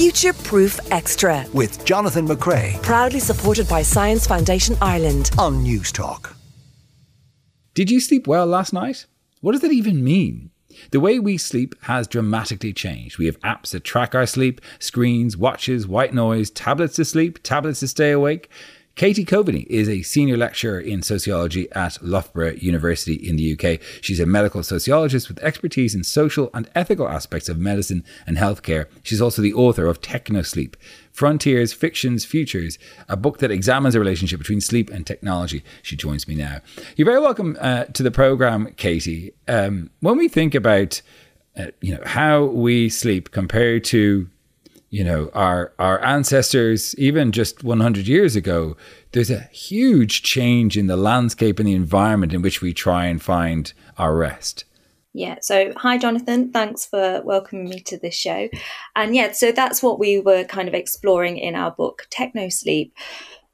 Future Proof Extra. With Jonathan McCrea. Proudly supported by Science Foundation Ireland. On Newstalk. Did you sleep well last night? What does that even mean? The way we sleep has dramatically changed. We have apps that track our sleep, screens, watches, white noise, tablets to sleep, tablets to stay awake. Katie Coveney is a senior lecturer in sociology at Loughborough University in the UK. She's a medical sociologist with expertise in social and ethical aspects of medicine and healthcare. She's also the author of Technosleep Frontiers, Fictions, Futures, a book that examines the relationship between sleep and technology. She joins me now. You're very welcome uh, to the program, Katie. Um, when we think about uh, you know how we sleep compared to you know our our ancestors even just 100 years ago there's a huge change in the landscape and the environment in which we try and find our rest. Yeah so hi jonathan. Thanks for welcoming me to this show. And yeah so that's what we were kind of exploring in our book techno sleep.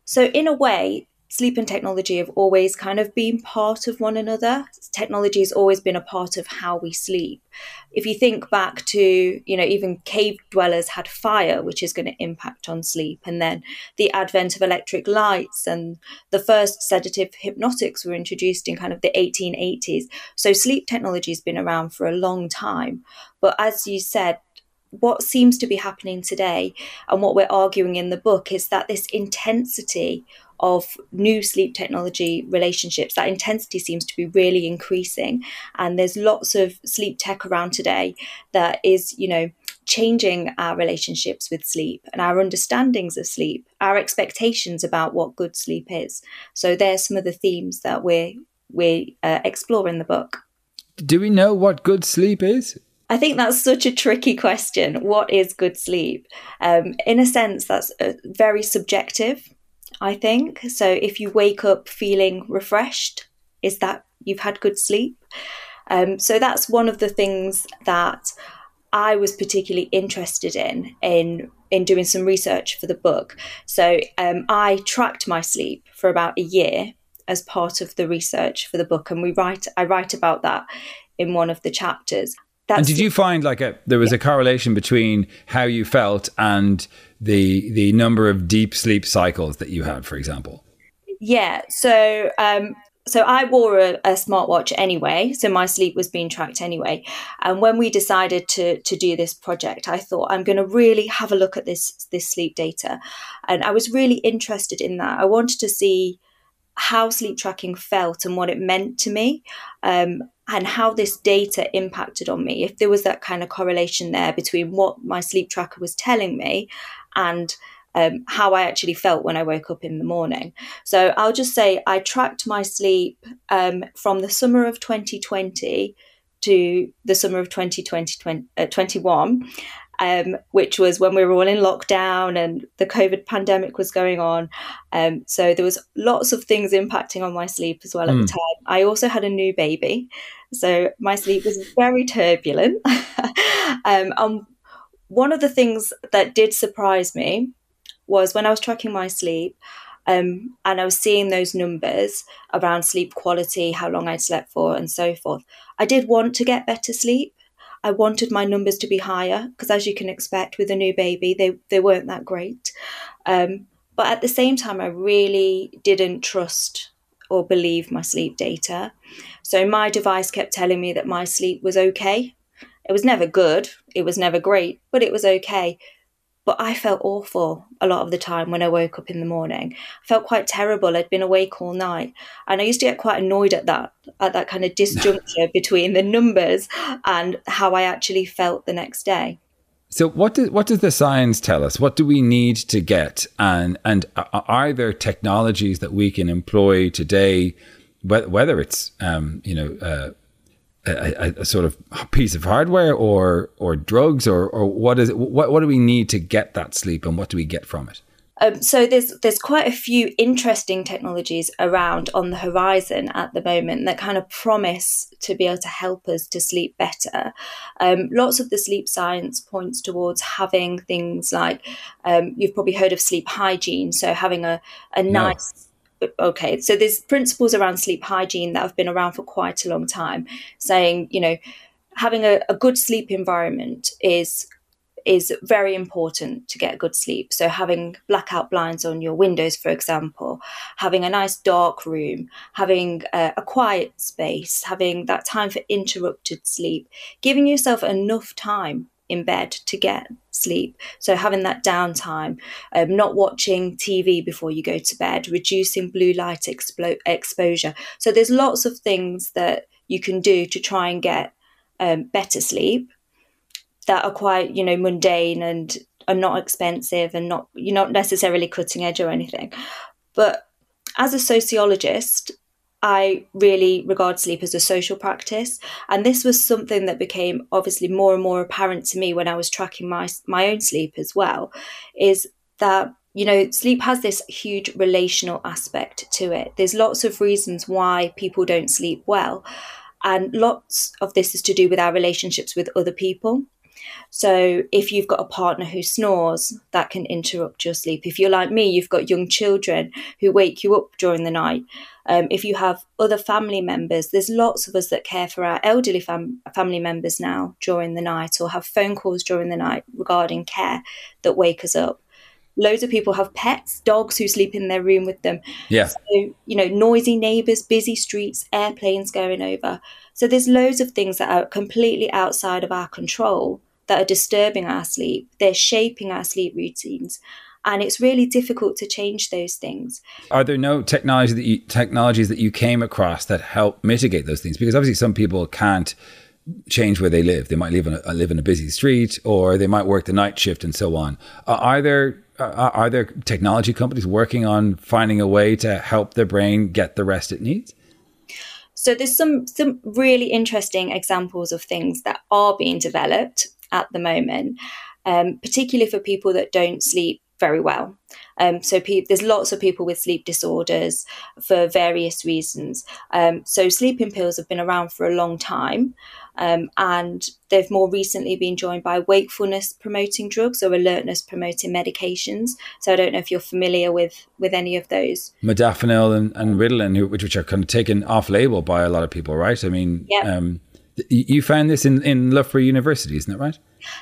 So in a way sleep and technology have always kind of been part of one another. Technology has always been a part of how we sleep. If you think back to, you know, even cave dwellers had fire, which is going to impact on sleep. And then the advent of electric lights and the first sedative hypnotics were introduced in kind of the 1880s. So sleep technology has been around for a long time. But as you said, what seems to be happening today and what we're arguing in the book is that this intensity of new sleep technology relationships, that intensity seems to be really increasing. And there's lots of sleep tech around today that is, you know, changing our relationships with sleep and our understandings of sleep, our expectations about what good sleep is. So there's some of the themes that we're we uh, explore in the book. Do we know what good sleep is? I think that's such a tricky question. What is good sleep? Um, in a sense, that's uh, very subjective. I think. So if you wake up feeling refreshed, is that you've had good sleep? Um, so that's one of the things that I was particularly interested in in in doing some research for the book. So um, I tracked my sleep for about a year as part of the research for the book, and we write I write about that in one of the chapters. That's and did you find like a there was yeah. a correlation between how you felt and the the number of deep sleep cycles that you had, for example? Yeah. So um, so I wore a, a, smartwatch anyway, so my sleep was being tracked anyway. And when we decided to to do this project, I thought I'm going to really have a look at this this sleep data, and I was really interested in that. I wanted to see how sleep tracking felt and what it meant to me. Um, and how this data impacted on me. If there was that kind of correlation there between what my sleep tracker was telling me and um, how I actually felt when I woke up in the morning. So I'll just say I tracked my sleep um, from the summer of 2020 to the summer of 2021. Uh, um, which was when we were all in lockdown and the COVID pandemic was going on. Um, so there was lots of things impacting on my sleep as well at mm. the hmm. time. I also had a new baby, so my sleep was very turbulent. um, and one of the things that did surprise me was when I was tracking my sleep. Um, and I was seeing those numbers around sleep quality, how long I'd slept for, and so forth. I did want to get better sleep, I wanted my numbers to be higher because, as you can expect, with a new baby, they, they weren't that great. Um, but at the same time, I really didn't trust or believe my sleep data. So my device kept telling me that my sleep was okay. It was never good, it was never great, but it was okay. But I felt awful a lot of the time when I woke up in the morning. I felt quite terrible. I'd been awake all night. And I used to get quite annoyed at that, at that kind of disjuncture between the numbers and how I actually felt the next day. So what does what does the science tell us? What do we need to get, and and are there technologies that we can employ today, whether it's um, you know uh, a, a, sort of piece of hardware or or drugs or or what is it, what what do we need to get that sleep and what do we get from it? Um, so there's there's quite a few interesting technologies around on the horizon at the moment that kind of promise to be able to help us to sleep better. Um, lots of the sleep science points towards having things like um, you've probably heard of sleep hygiene, so having a a nice okay, so there's principles around sleep hygiene that have been around for quite a long time, saying, you know, having a, a good sleep environment is is very important to get good sleep. So, having blackout blinds on your windows, for example, having a nice dark room, having a, a quiet space, having that time for interrupted sleep, giving yourself enough time in bed to get sleep. So having that downtime, um, not watching TV before you go to bed, reducing blue light expo- exposure. So there's lots of things that you can do to try and get um, better sleep that are quite you know mundane and are not expensive and not you're not necessarily cutting edge or anything. But as a sociologist, I really regard sleep as a social practice. And this was something that became obviously more and more apparent to me when I was tracking my, my own sleep as well, is that, you know, sleep has this huge relational aspect to it. There's lots of reasons why people don't sleep well. And lots of this is to do with our relationships with other people. So if you've got a partner who snores, that can interrupt your sleep. If you're like me, you've got young children who wake you up during the night. Um, if you have other family members, there's lots of us that care for our elderly fam- family members now during the night or have phone calls during the night regarding care that wake us up. Loads of people have pets, dogs who sleep in their room with them. Yeah. So, you know, noisy neighbors, busy streets, airplanes going over. So there's loads of things that are completely outside of our control that are disturbing our sleep. They're shaping our sleep routines. And it's really difficult to change those things. Are there no technology that you, technologies that you came across that help mitigate those things? Because obviously, some people can't change where they live. They might live in a, live in a busy street, or they might work the night shift, and so on. Uh, are there uh, are there technology companies working on finding a way to help the brain get the rest it needs? So there's some some really interesting examples of things that are being developed at the moment, um, particularly for people that don't sleep very well. Um, so pe- there's lots of people with sleep disorders for various reasons. Um, so sleeping pills have been around for a long time, um, and they've more recently been joined by wakefulness promoting drugs or alertness promoting medications. So I don't know if you're familiar with with any of those. Modafinil and, and Ritalin, which, which are kind of taken off label by a lot of people, right? I mean, yep. You found this in, in Loughborough University, isn't that right?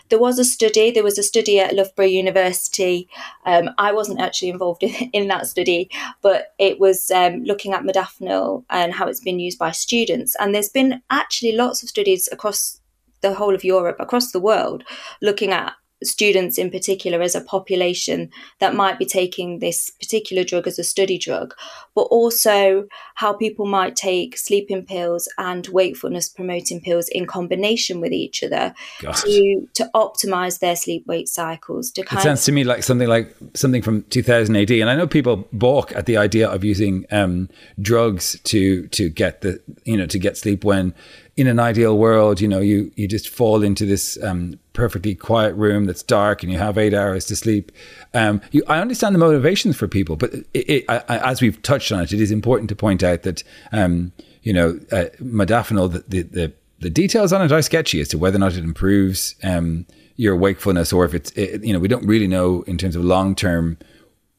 There was a study. There was a study at Loughborough University. Um, I wasn't actually involved in, in that study, but it was um, looking at modafinil and how it's been used by students. And there's been actually lots of studies across the whole of Europe, across the world, looking at students in particular as a population that might be taking this particular drug as a study drug, but also how people might take sleeping pills and wakefulness promoting pills in combination with each other Gosh. to to optimize their sleep wake cycles. To it sounds to me like something like something from 2000 AD, and I know people balk at the idea of using um, drugs to to get the you know to get sleep when in an ideal world, you know, you you just fall into this um, perfectly quiet room that's dark, and you have eight hours to sleep. Um, you, I understand the motivations for people, but it, it, I, as we've touched on it, it is important to point out that um, you know, uh, modafinil, the, the, the the details on it are sketchy as to whether or not it improves um, your wakefulness, or if it's it, you know, we don't really know in terms of long term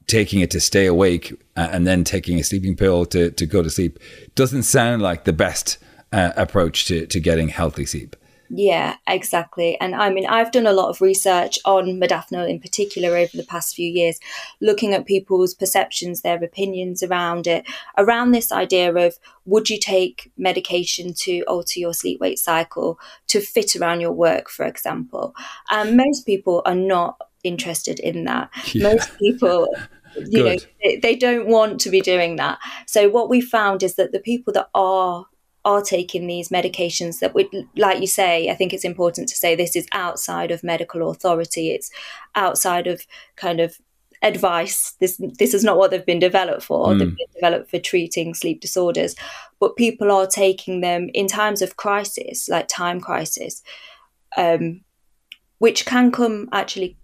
taking it to stay awake uh, and then taking a sleeping pill to to go to sleep doesn't sound like the best uh, approach to, to getting healthy sleep. Yeah, exactly. And I mean, I've done a lot of research on modafinil in particular over the past few years, looking at people's perceptions, their opinions around it, around this idea of would you take medication to alter your sleep wake cycle to fit around your work, for example. And most people are not interested in that. Yeah. Most people you Good. know they, they, don't want to be doing that so what we found is that the people that are are taking these medications that would like you say i think it's important to say this is outside of medical authority. It's outside of kind of advice. This this is not what they've been developed for. Mm. they've been developed for treating sleep disorders. But people are taking them in times of crisis like time crisis um, which can come actually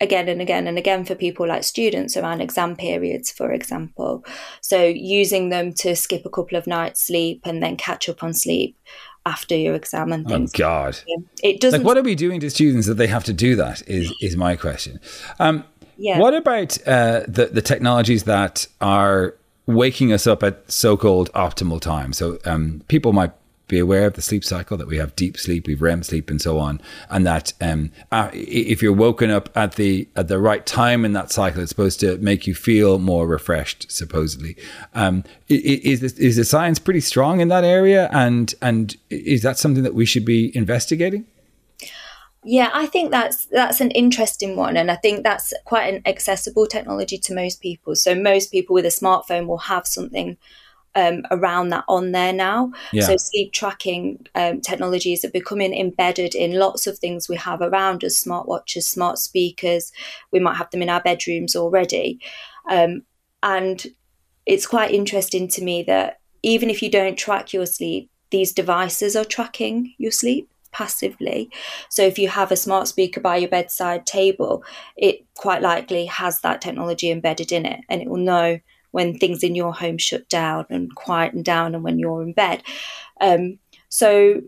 again and again and again for people like students around exam periods, for example. So using them to skip a couple of nights sleep and then catch up on sleep after your exam and oh, things. Oh God! It doesn't. Like, what are we doing to students that they have to do that? Is is my question. Um, yeah. What about uh, the the technologies that are waking us up at so-called optimal time? So um, people might be aware of the sleep cycle that we have deep sleep, we've REM sleep, and so on, and that um, uh, if you're woken up at the at the right time in that cycle, it's supposed to make you feel more refreshed. Supposedly, um, is this, is the science pretty strong in that area, and and is that something that we should be investigating? Yeah, I think that's that's an interesting one, and I think that's quite an accessible technology to most people. So most people with a smartphone will have something um, around that on there now. Yeah. So sleep tracking um, technologies are becoming embedded in lots of things we have around us: smartwatches, smart speakers. We might have them in our bedrooms already, um, and it's quite interesting to me that even if you don't track your sleep, these devices are tracking your sleep passively. So if you have a smart speaker by your bedside table, it quite likely has that technology embedded in it and it will know when things in your home shut down and quieten down and when you're in bed. Um, so,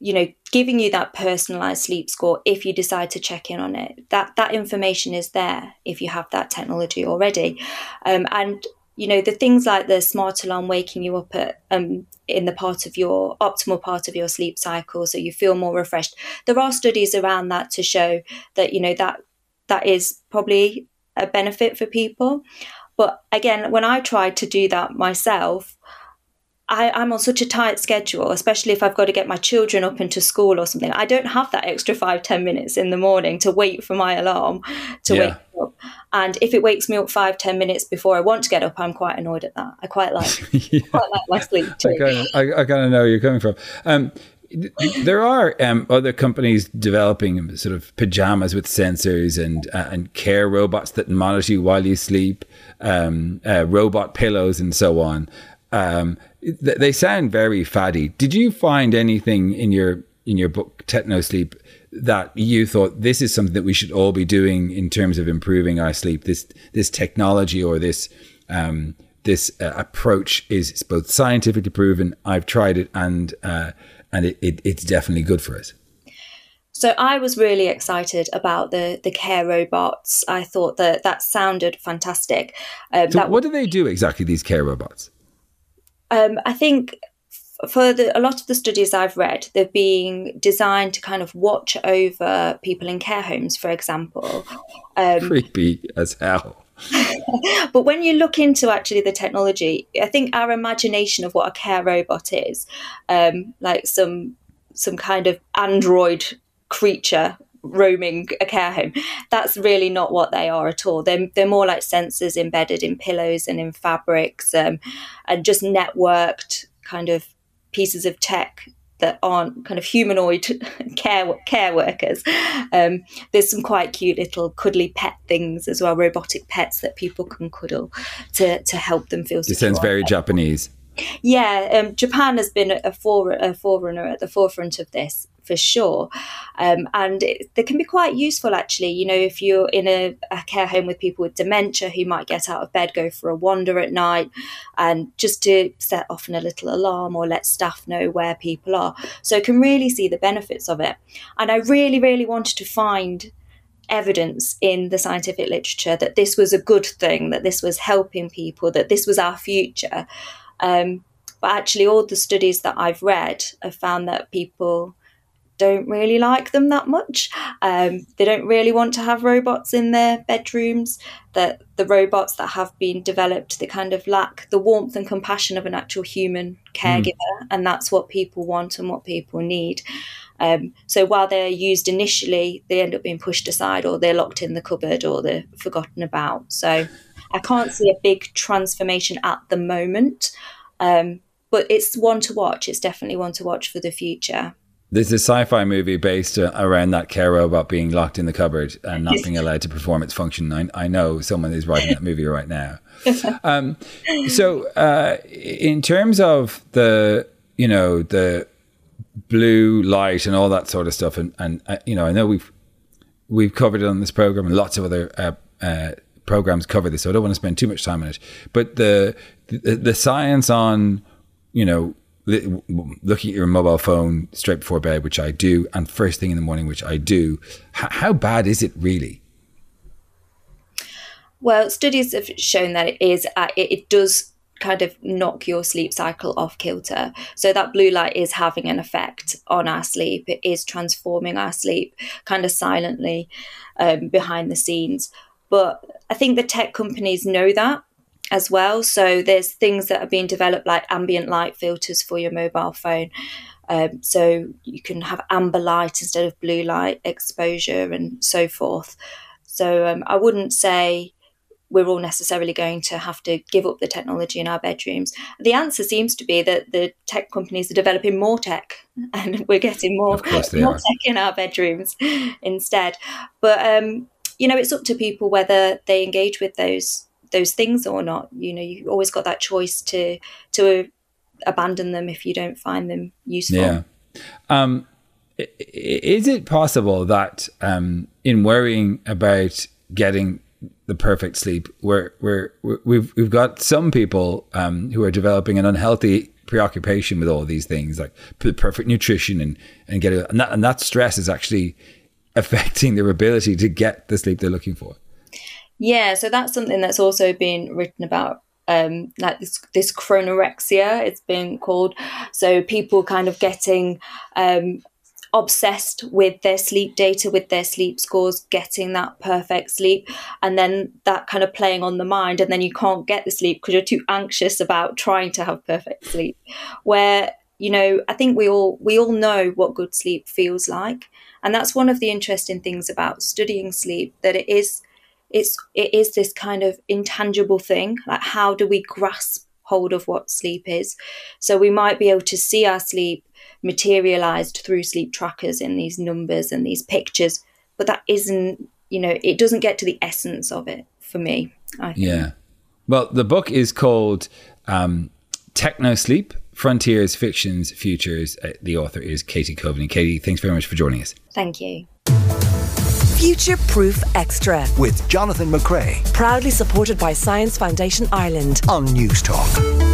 you know, giving you that personalized sleep score if you decide to check in on it, that that information is there if you have that technology already. Um, and you know the things like the smart alarm waking you up at um, in the part of your optimal part of your sleep cycle so you feel more refreshed there are studies around that to show that you know that that is probably a benefit for people but again, when I tried to do that myself, I, am on such a tight schedule, especially if I've got to get my children up into school or something. I don't have that extra five, ten minutes in the morning to wait for my alarm to yeah. wake up. And if it wakes me up five, ten minutes before I want to get up, I'm quite annoyed at that. I quite like, yeah. quite like my sleep too. I kind of, I, I kind of know where you're coming from. Um, there are um, other companies developing sort of pajamas with sensors and uh, and care robots that monitor you while you sleep, um, uh, robot pillows, and so on. Um, th- they sound very faddy. Did you find anything in your in your book Techno Sleep that you thought this is something that we should all be doing in terms of improving our sleep? This this technology or this um, this uh, approach is both scientifically proven. I've tried it and uh, and it, it, it's definitely good for us. So I was really excited about the the care robots. I thought that that sounded fantastic. Um, so what do they do exactly? These care robots? Um, I think for the, a lot of the studies I've read, they're being designed to kind of watch over people in care homes, for example. Um, Creepy as hell. But when you look into actually the technology, I think our imagination of what a care robot is, um, like some some kind of android creature roaming a care home. That's really not what they are at all. They're, they're more like sensors embedded in pillows and in fabrics um, and just networked kind of pieces of tech that aren't kind of humanoid care care workers. Um, there's some quite cute little cuddly pet things as well, robotic pets that people can cuddle to to help them feel. It sounds very Japanese. Yeah, um, Japan has been a, fore, a forerunner at the forefront of this for sure. Um, and it, they can be quite useful, actually. You know, if you're in a, a, care home with people with dementia who might get out of bed, go for a wander at night, and just to set off a little alarm or let staff know where people are. So can really see the benefits of it. And I really, really wanted to find evidence in the scientific literature that this was a good thing, that this was helping people, that this was our future. Um, but actually, all the studies that I've read have found that people don't really like them that much. Um, they don't really want to have robots in their bedrooms. That the robots that have been developed, they kind of lack the warmth and compassion of an actual human caregiver, mm. and that's what people want and what people need. Um, so while they're used initially, they end up being pushed aside, or they're locked in the cupboard, or they're forgotten about. So I can't see a big transformation at the moment. Um, but it's one to watch. It's definitely one to watch for the future. There's a sci-fi movie based uh, around that care robot being locked in the cupboard and not being allowed to perform its function. I, I know someone is writing that movie right now. Um, so, uh, in terms of the, you know, the blue light and all that sort of stuff, and and uh, you know, I know we've we've covered it on this program, and lots of other uh, uh, programs cover this, so I don't want to spend too much time on it. But the the, the science on, you know, looking at your mobile phone straight before bed, which I do, and first thing in the morning, which I do, how, how bad is it really? Well, studies have shown that it is uh, it, it, does kind of knock your sleep cycle off kilter. So that blue light is having an effect on our sleep. It is transforming our sleep kind of silently um, behind the scenes. But I think the tech companies know that as well. So there's things that are being developed like ambient light filters for your mobile phone. Um, so you can have amber light instead of blue light exposure and so forth. So um, I wouldn't say we're all necessarily going to have to give up the technology in our bedrooms. The answer seems to be that the tech companies are developing more tech and we're getting more, more tech in our bedrooms instead. But, um, you know, it's up to people whether they engage with those those things or not. You know, you always got that choice to to abandon them if you don't find them useful. Yeah. Um, is it possible that um, in worrying about getting the perfect sleep, we're, we're, we've we've got some people um, who are developing an unhealthy preoccupation with all these things, like perfect nutrition and and get and that, and that stress is actually affecting their ability to get the sleep they're looking for. Yeah, so that's something that's also been written about um, like this this chronorexia it's been called so people kind of getting um, obsessed with their sleep data with their sleep scores getting that perfect sleep and then that kind of playing on the mind and then you can't get the sleep because you're too anxious about trying to have perfect sleep where you know i think we all we all know what good sleep feels like and that's one of the interesting things about studying sleep that it is it's it is this kind of intangible thing like how do we grasp hold of what sleep is? So we might be able to see our sleep materialized through sleep trackers in these numbers and these pictures but that isn't you know it doesn't get to the essence of it for me yeah. Well the book is called um, techno sleep frontiers fictions futures uh, the author is katie coveney katie thanks very much for joining us thank you Future Proof Extra. With Jonathan McCrea. Proudly supported by Science Foundation Ireland. On Newstalk.